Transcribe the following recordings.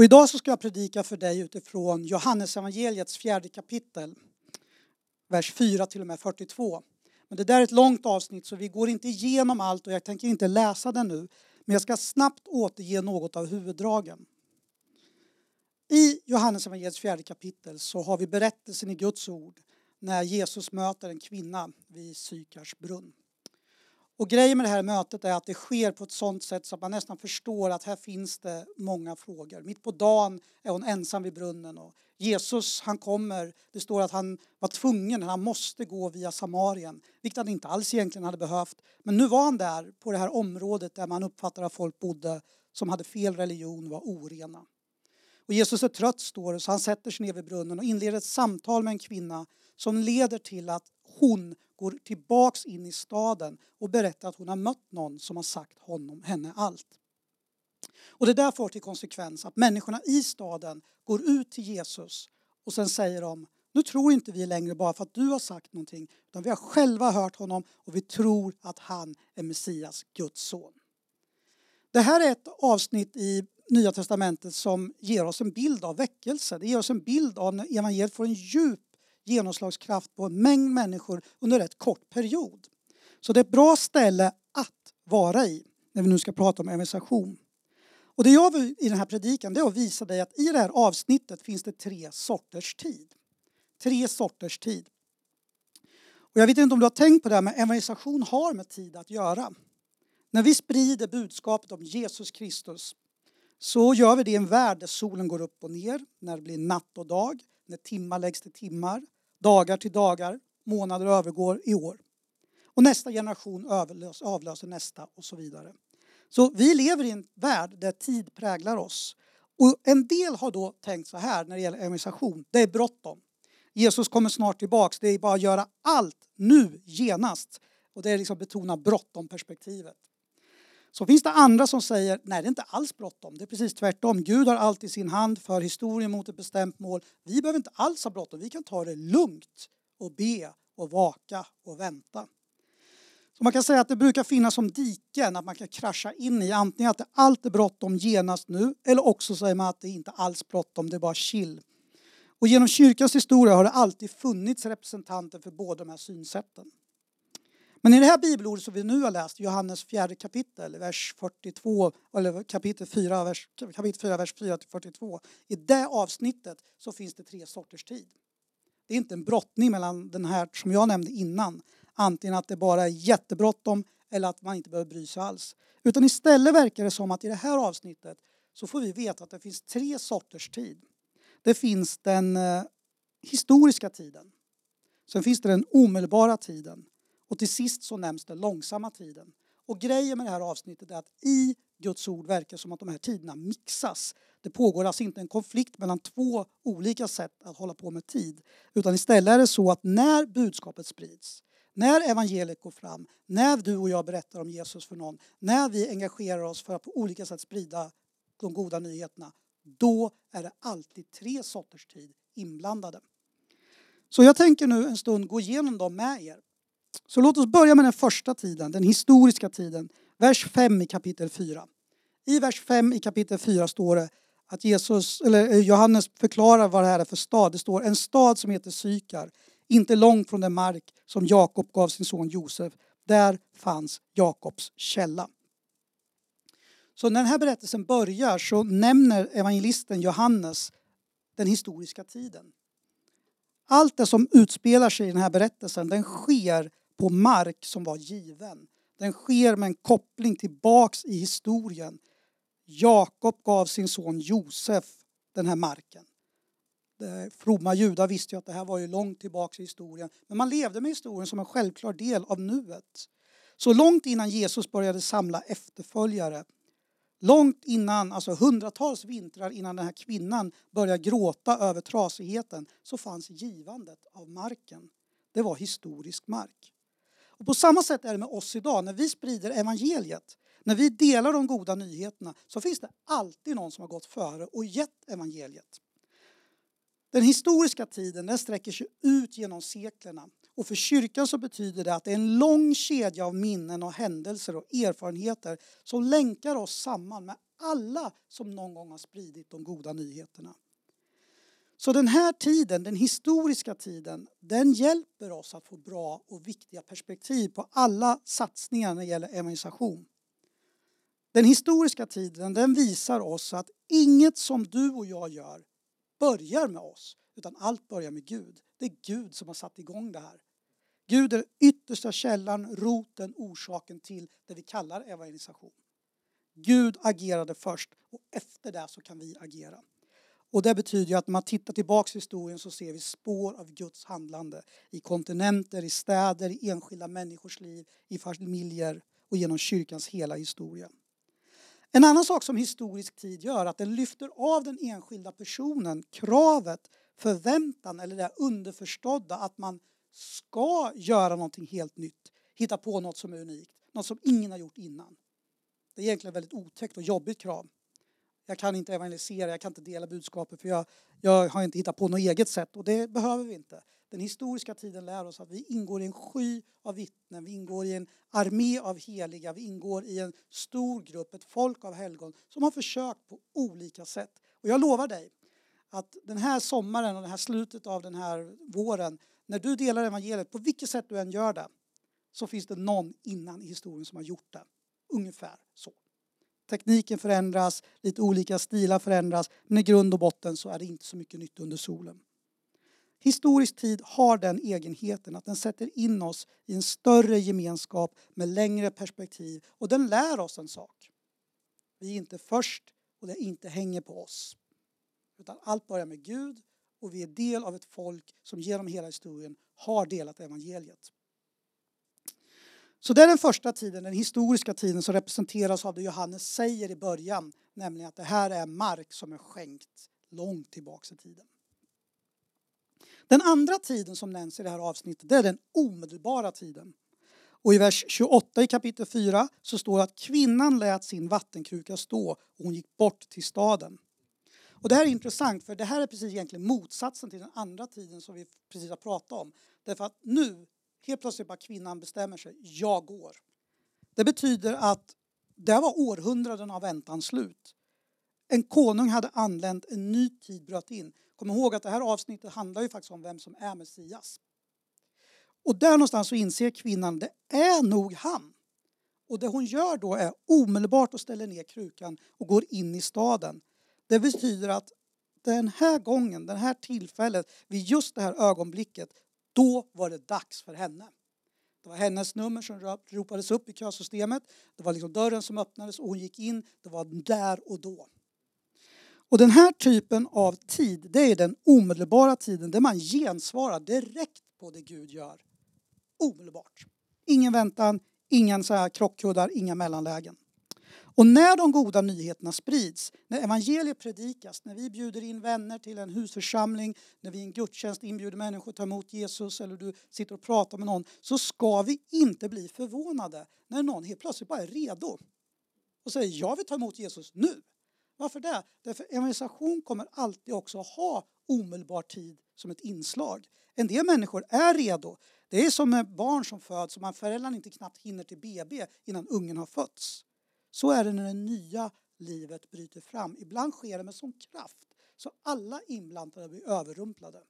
Och idag så ska jag predika för dig utifrån Johannesevangeliets fjärde kapitel, vers 4 till och med 42. Men det där är ett långt avsnitt så vi går inte igenom allt och jag tänker inte läsa det nu. Men jag ska snabbt återge något av huvuddragen. I Johannesevangeliets fjärde kapitel så har vi berättelsen i Guds ord när Jesus möter en kvinna vid Sykars brunn. Och grejen med det här mötet är att det sker på ett sånt sätt så att man nästan förstår att här finns det många frågor. Mitt på dagen är hon ensam vid brunnen och Jesus han kommer, det står att han var tvungen, han måste gå via Samarien, vilket han inte alls egentligen hade behövt. Men nu var han där på det här området där man uppfattar att folk bodde som hade fel religion, var orena. Och Jesus är trött står det, så han sätter sig ner vid brunnen och inleder ett samtal med en kvinna som leder till att hon går tillbaks in i staden och berättar att hon har mött någon som har sagt honom, henne allt. Och det där får till konsekvens att människorna i staden går ut till Jesus och sen säger de nu tror inte vi längre bara för att du har sagt någonting utan vi har själva hört honom och vi tror att han är Messias, Guds son. Det här är ett avsnitt i Nya Testamentet som ger oss en bild av väckelse. Det ger oss en bild av när evangeliet får en djup genomslagskraft på en mängd människor under rätt kort period. Så det är ett bra ställe att vara i när vi nu ska prata om evangelisation. Och det jag vill i den här predikan det är att visa dig att i det här avsnittet finns det tre sorters tid. Tre sorters tid. Och jag vet inte om du har tänkt på det här men evangelisation har med tid att göra. När vi sprider budskapet om Jesus Kristus så gör vi det i en värld där solen går upp och ner, när det blir natt och dag, när timmar läggs till timmar, dagar till dagar, månader övergår i år. Och nästa generation avlöser, avlöser nästa och så vidare. Så vi lever i en värld där tid präglar oss. Och en del har då tänkt så här när det gäller evangelisation, det är bråttom. Jesus kommer snart tillbaks, det är bara att göra allt nu, genast. Och det är liksom betona bråttom perspektivet. Så finns det andra som säger nej det är inte alls bråttom, det är precis tvärtom. Gud har allt i sin hand för historien mot ett bestämt mål. Vi behöver inte alls ha bråttom, vi kan ta det lugnt och be och vaka och vänta. Så man kan säga att det brukar finnas som diken att man kan krascha in i antingen att det allt är bråttom genast nu eller också säger man att det inte alls bråttom, det är bara chill. Och genom kyrkans historia har det alltid funnits representanter för båda de här synsätten. Men i det här bibelordet som vi nu har läst, Johannes fjärde kapitel, vers 42, eller kapitel 4, vers, kapitel 4, vers 4 till 42. I det avsnittet så finns det tre sorters tid. Det är inte en brottning mellan den här som jag nämnde innan, antingen att det bara är jättebråttom eller att man inte behöver bry sig alls. Utan istället verkar det som att i det här avsnittet så får vi veta att det finns tre sorters tid. Det finns den eh, historiska tiden. Sen finns det den omedelbara tiden och till sist så nämns den långsamma tiden. Och grejen med det här avsnittet är att i Guds ord verkar som att de här tiderna mixas. Det pågår alltså inte en konflikt mellan två olika sätt att hålla på med tid. Utan istället är det så att när budskapet sprids, när evangeliet går fram, när du och jag berättar om Jesus för någon, när vi engagerar oss för att på olika sätt sprida de goda nyheterna, då är det alltid tre sorters tid inblandade. Så jag tänker nu en stund gå igenom dem med er. Så låt oss börja med den första tiden, den historiska tiden. Vers 5 i kapitel 4. I vers 5 i kapitel 4 står det att Jesus, eller eh, Johannes förklarar vad det här är för stad. Det står en stad som heter Sykar, inte långt från den mark som Jakob gav sin son Josef. Där fanns Jakobs källa. Så när den här berättelsen börjar så nämner evangelisten Johannes den historiska tiden. Allt det som utspelar sig i den här berättelsen den sker på mark som var given. Den sker med en koppling tillbaks i historien. Jakob gav sin son Josef den här marken. Fromma judar visste ju att det här var ju långt tillbaks i historien. Men man levde med historien som en självklar del av nuet. Så långt innan Jesus började samla efterföljare Långt innan, alltså hundratals vintrar innan den här kvinnan började gråta över trasigheten så fanns givandet av marken. Det var historisk mark. Och på samma sätt är det med oss idag. När vi sprider evangeliet, när vi delar de goda nyheterna så finns det alltid någon som har gått före och gett evangeliet. Den historiska tiden den sträcker sig ut genom seklerna och för kyrkan så betyder det att det är en lång kedja av minnen och händelser och erfarenheter som länkar oss samman med alla som någon gång har spridit de goda nyheterna. Så den här tiden, den historiska tiden, den hjälper oss att få bra och viktiga perspektiv på alla satsningar när det gäller evangelisation. Den historiska tiden den visar oss att inget som du och jag gör börjar med oss, utan allt börjar med Gud. Det är Gud som har satt igång det här. Gud är yttersta källan, roten, orsaken till det vi kallar evangelisation. Gud agerade först och efter det så kan vi agera. Och det betyder ju att när man tittar tillbaks i historien så ser vi spår av Guds handlande i kontinenter, i städer, i enskilda människors liv, i familjer och genom kyrkans hela historia. En annan sak som historisk tid gör är att den lyfter av den enskilda personen kravet, förväntan eller det underförstådda att man ska göra någonting helt nytt, hitta på något som är unikt, något som ingen har gjort innan. Det är egentligen ett väldigt otäckt och jobbigt krav. Jag kan inte evangelisera, jag kan inte dela budskapet för jag, jag har inte hittat på något eget sätt och det behöver vi inte. Den historiska tiden lär oss att vi ingår i en sky av vittnen, vi ingår i en armé av heliga, vi ingår i en stor grupp, ett folk av helgon som har försökt på olika sätt. Och jag lovar dig att den här sommaren och det här slutet av den här våren, när du delar evangeliet, på vilket sätt du än gör det, så finns det någon innan i historien som har gjort det. Ungefär så. Tekniken förändras, lite olika stilar förändras, men i grund och botten så är det inte så mycket nytt under solen. Historisk tid har den egenheten att den sätter in oss i en större gemenskap med längre perspektiv och den lär oss en sak. Vi är inte först och det inte hänger på oss. Utan allt börjar med Gud och vi är del av ett folk som genom hela historien har delat evangeliet. Så det är den första tiden, den historiska tiden som representeras av det Johannes säger i början, nämligen att det här är mark som är skänkt långt tillbaka i tiden. Den andra tiden som nämns i det här avsnittet det är den omedelbara tiden. Och i vers 28 i kapitel 4 så står det att kvinnan lät sin vattenkruka stå och hon gick bort till staden. Och det här är intressant för det här är precis egentligen motsatsen till den andra tiden som vi precis har pratat om. Därför att nu helt plötsligt bara kvinnan bestämmer sig, jag går. Det betyder att det var århundraden av väntan slut. En konung hade anlänt, en ny tid bröt in. Kom ihåg att det här avsnittet handlar ju faktiskt om vem som är Messias. Och där någonstans så inser kvinnan, det är nog han. Och det hon gör då är omedelbart att ställa ner krukan och går in i staden. Det betyder att den här gången, det här tillfället, vid just det här ögonblicket, då var det dags för henne. Det var hennes nummer som ropades upp i kösystemet. Det var liksom dörren som öppnades och hon gick in. Det var där och då. Och den här typen av tid, det är den omedelbara tiden där man gensvarar direkt på det Gud gör. Omedelbart. Ingen väntan, ingen så här krockkuddar, inga mellanlägen. Och när de goda nyheterna sprids, när evangeliet predikas, när vi bjuder in vänner till en husförsamling, när vi i en gudstjänst inbjuder människor att ta emot Jesus eller du sitter och pratar med någon, så ska vi inte bli förvånade när någon helt plötsligt bara är redo och säger jag vill ta emot Jesus nu. Varför det? Därför evangelisation kommer alltid också ha omedelbar tid som ett inslag. En del människor är redo. Det är som med barn som föds och man föräldrarna inte knappt hinner till BB innan ungen har fötts. Så är det när det nya livet bryter fram. Ibland sker det med sån kraft så alla inblandade blir överrumplade.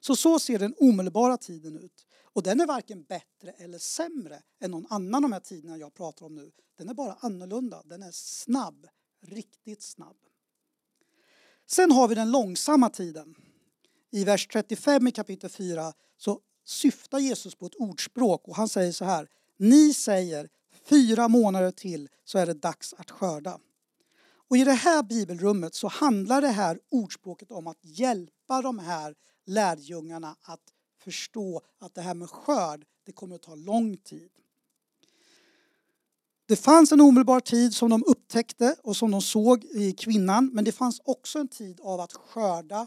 Så så ser den omedelbara tiden ut. Och den är varken bättre eller sämre än någon annan av de här tiderna jag pratar om nu. Den är bara annorlunda. Den är snabb. Riktigt snabb. Sen har vi den långsamma tiden. I vers 35 i kapitel 4 så syftar Jesus på ett ordspråk och han säger så här. Ni säger fyra månader till så är det dags att skörda. Och i det här bibelrummet så handlar det här ordspråket om att hjälpa de här lärjungarna att förstå att det här med skörd, det kommer att ta lång tid. Det fanns en omedelbar tid som de upptäckte och som de såg i kvinnan, men det fanns också en tid av att skörda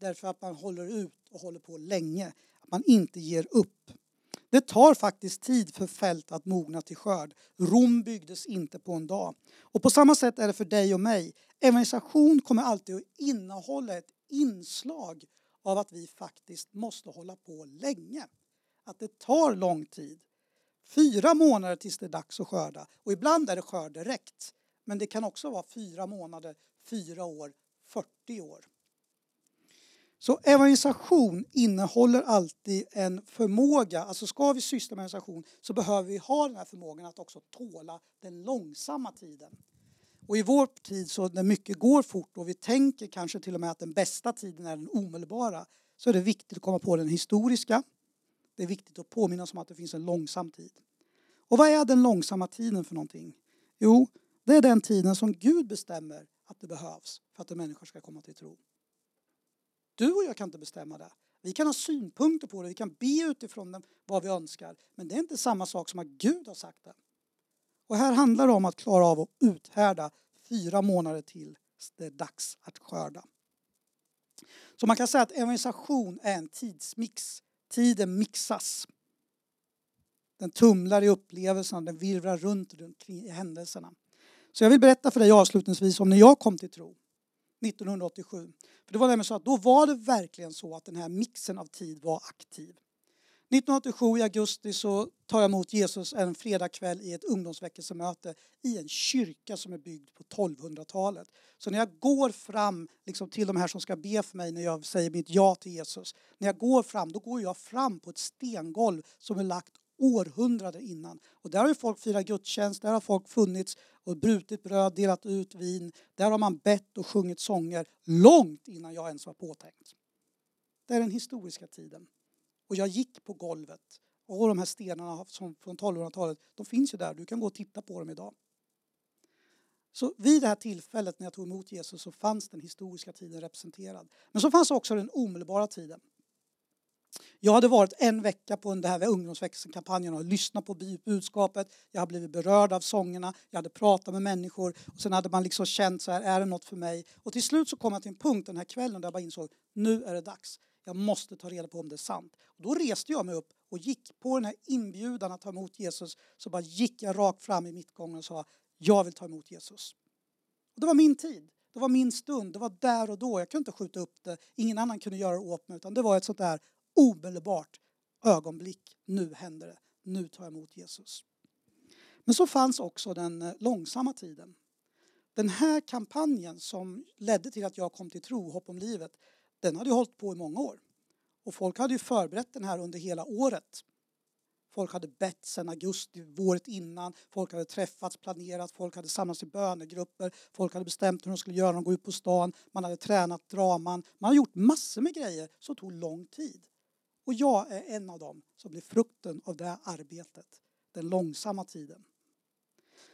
därför att man håller ut och håller på länge, att man inte ger upp. Det tar faktiskt tid för fält att mogna till skörd. Rom byggdes inte på en dag. Och på samma sätt är det för dig och mig. Evangelisation kommer alltid att innehålla ett inslag av att vi faktiskt måste hålla på länge. Att det tar lång tid. Fyra månader tills det är dags att skörda. Och ibland är det skörd direkt. Men det kan också vara fyra månader, fyra år, 40 år. Så evangelisation innehåller alltid en förmåga, alltså ska vi syssla med evangelisation så behöver vi ha den här förmågan att också tåla den långsamma tiden. Och i vår tid så när mycket går fort och vi tänker kanske till och med att den bästa tiden är den omedelbara så är det viktigt att komma på den historiska. Det är viktigt att påminna oss om att det finns en långsam tid. Och vad är den långsamma tiden för någonting? Jo, det är den tiden som Gud bestämmer att det behövs för att en människa ska komma till tro. Du och jag kan inte bestämma det. Vi kan ha synpunkter på det, vi kan be utifrån vad vi önskar. Men det är inte samma sak som att Gud har sagt det. Och här handlar det om att klara av att uthärda fyra månader till det är dags att skörda. Så man kan säga att evangelisation är en tidsmix. Tiden mixas. Den tumlar i upplevelserna, den virvlar runt kring händelserna. Så jag vill berätta för dig avslutningsvis om när jag kom till tro. 1987. För det var nämligen så att då var det verkligen så att den här mixen av tid var aktiv. 1987 i augusti så tar jag emot Jesus en fredagkväll i ett ungdomsväckelsemöte i en kyrka som är byggd på 1200-talet. Så när jag går fram liksom, till de här som ska be för mig när jag säger mitt ja till Jesus. När jag går fram, då går jag fram på ett stengolv som är lagt århundraden innan. Och där har ju folk firat gudstjänst, där har folk funnits och brutit bröd, delat ut vin. Där har man bett och sjungit sånger långt innan jag ens var påtänkt. Det är den historiska tiden. Och jag gick på golvet. Och de här stenarna från 1200-talet, de finns ju där. Du kan gå och titta på dem idag. Så vid det här tillfället när jag tog emot Jesus så fanns den historiska tiden representerad. Men så fanns också den omedelbara tiden. Jag hade varit en vecka på den här ungdomsväxelkampanjen och lyssnat på budskapet. Jag hade blivit berörd av sångerna. Jag hade pratat med människor och sen hade man liksom känt så här, är det något för mig? Och till slut så kom jag till en punkt den här kvällen där jag bara insåg, nu är det dags. Jag måste ta reda på om det är sant. Och då reste jag mig upp och gick på den här inbjudan att ta emot Jesus. Så bara gick jag rakt fram i mittgången och sa, jag vill ta emot Jesus. Och det var min tid. Det var min stund. Det var där och då. Jag kunde inte skjuta upp det. Ingen annan kunde göra det åt mig. Utan det var ett sånt där omedelbart ögonblick. Nu händer det. Nu tar jag emot Jesus. Men så fanns också den eh, långsamma tiden. Den här kampanjen som ledde till att jag kom till tro, Hopp om livet, den hade ju hållit på i många år. Och folk hade ju förberett den här under hela året. Folk hade bett sedan augusti, året innan. Folk hade träffats, planerat, folk hade samlats i bönegrupper. Folk hade bestämt hur de skulle göra, de gå ut på stan. Man hade tränat draman. Man hade gjort massor med grejer som tog lång tid. Och jag är en av dem som blir frukten av det arbetet, den långsamma tiden.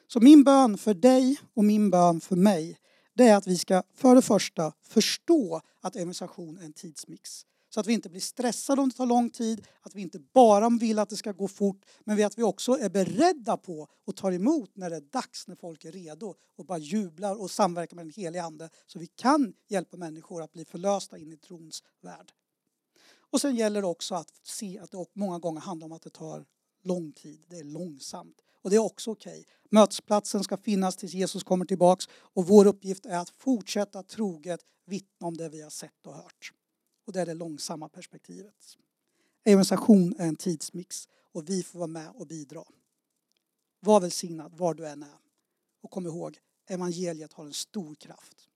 Så min bön för dig och min bön för mig, det är att vi ska för det första förstå att evangelisation är en tidsmix. Så att vi inte blir stressade om det tar lång tid, att vi inte bara vill att det ska gå fort, men att vi också är beredda på och tar emot när det är dags, när folk är redo och bara jublar och samverkar med den helige Ande så vi kan hjälpa människor att bli förlösta in i trons värld. Och sen gäller det också att se att det många gånger handlar om att det tar lång tid, det är långsamt. Och det är också okej. Okay. Mötesplatsen ska finnas tills Jesus kommer tillbaks och vår uppgift är att fortsätta troget vittna om det vi har sett och hört. Och det är det långsamma perspektivet. Evangelisation är en tidsmix och vi får vara med och bidra. Var välsignad var du än är. Och kom ihåg, evangeliet har en stor kraft.